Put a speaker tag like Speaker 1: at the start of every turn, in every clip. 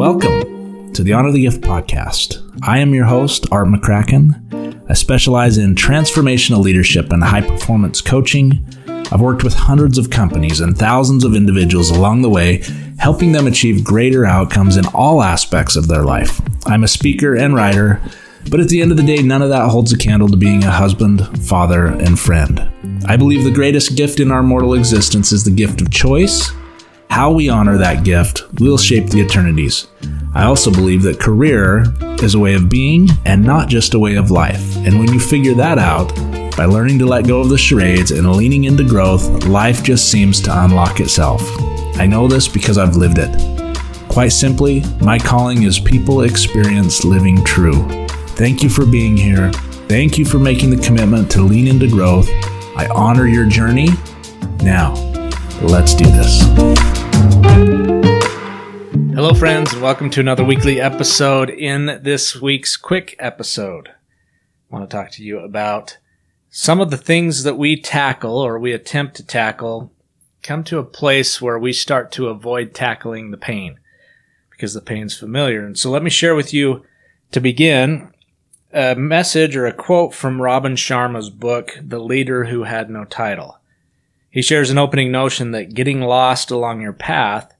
Speaker 1: Welcome to the Honor the Gift podcast. I am your host, Art McCracken. I specialize in transformational leadership and high performance coaching. I've worked with hundreds of companies and thousands of individuals along the way, helping them achieve greater outcomes in all aspects of their life. I'm a speaker and writer, but at the end of the day, none of that holds a candle to being a husband, father, and friend. I believe the greatest gift in our mortal existence is the gift of choice how we honor that gift will shape the eternities. I also believe that career is a way of being and not just a way of life. And when you figure that out, by learning to let go of the charades and leaning into growth, life just seems to unlock itself. I know this because I've lived it. Quite simply, my calling is people experience living true. Thank you for being here. Thank you for making the commitment to lean into growth. I honor your journey. Now, let's do this. Hello, friends, and welcome to another weekly episode. In this week's quick episode, I want to talk to you about some of the things that we tackle or we attempt to tackle come to a place where we start to avoid tackling the pain because the pain's familiar. And so let me share with you to begin a message or a quote from Robin Sharma's book, The Leader Who Had No Title. He shares an opening notion that getting lost along your path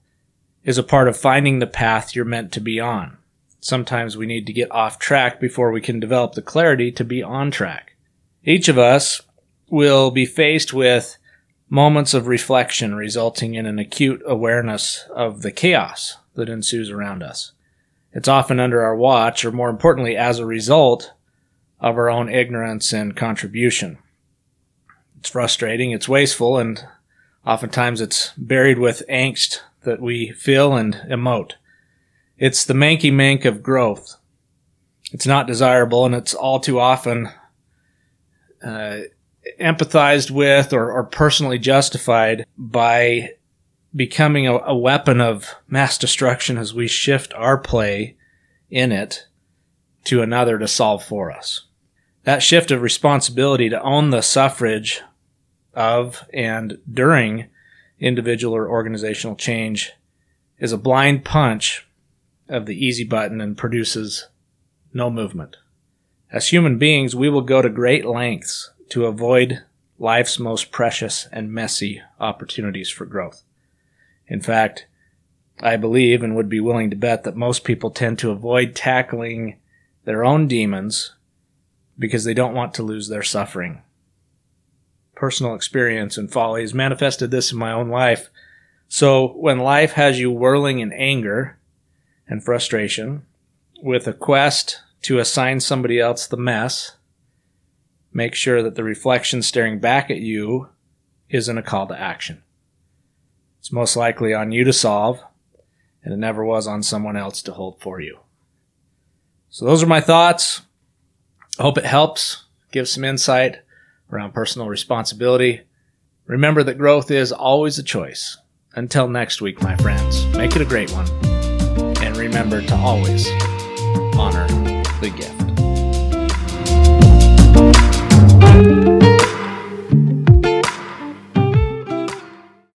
Speaker 1: is a part of finding the path you're meant to be on. Sometimes we need to get off track before we can develop the clarity to be on track. Each of us will be faced with moments of reflection resulting in an acute awareness of the chaos that ensues around us. It's often under our watch, or more importantly, as a result of our own ignorance and contribution. It's frustrating, it's wasteful, and oftentimes it's buried with angst that we feel and emote. It's the manky mank of growth. It's not desirable and it's all too often uh, empathized with or, or, personally justified by becoming a, a weapon of mass destruction as we shift our play in it to another to solve for us. That shift of responsibility to own the suffrage of and during individual or organizational change is a blind punch of the easy button and produces no movement. As human beings, we will go to great lengths to avoid life's most precious and messy opportunities for growth. In fact, I believe and would be willing to bet that most people tend to avoid tackling their own demons because they don't want to lose their suffering personal experience and folly has manifested this in my own life. So when life has you whirling in anger and frustration with a quest to assign somebody else the mess, make sure that the reflection staring back at you isn't a call to action. It's most likely on you to solve, and it never was on someone else to hold for you. So those are my thoughts. I hope it helps, give some insight around personal responsibility. Remember that growth is always a choice. Until next week, my friends, make it a great one. And remember to always honor the gift.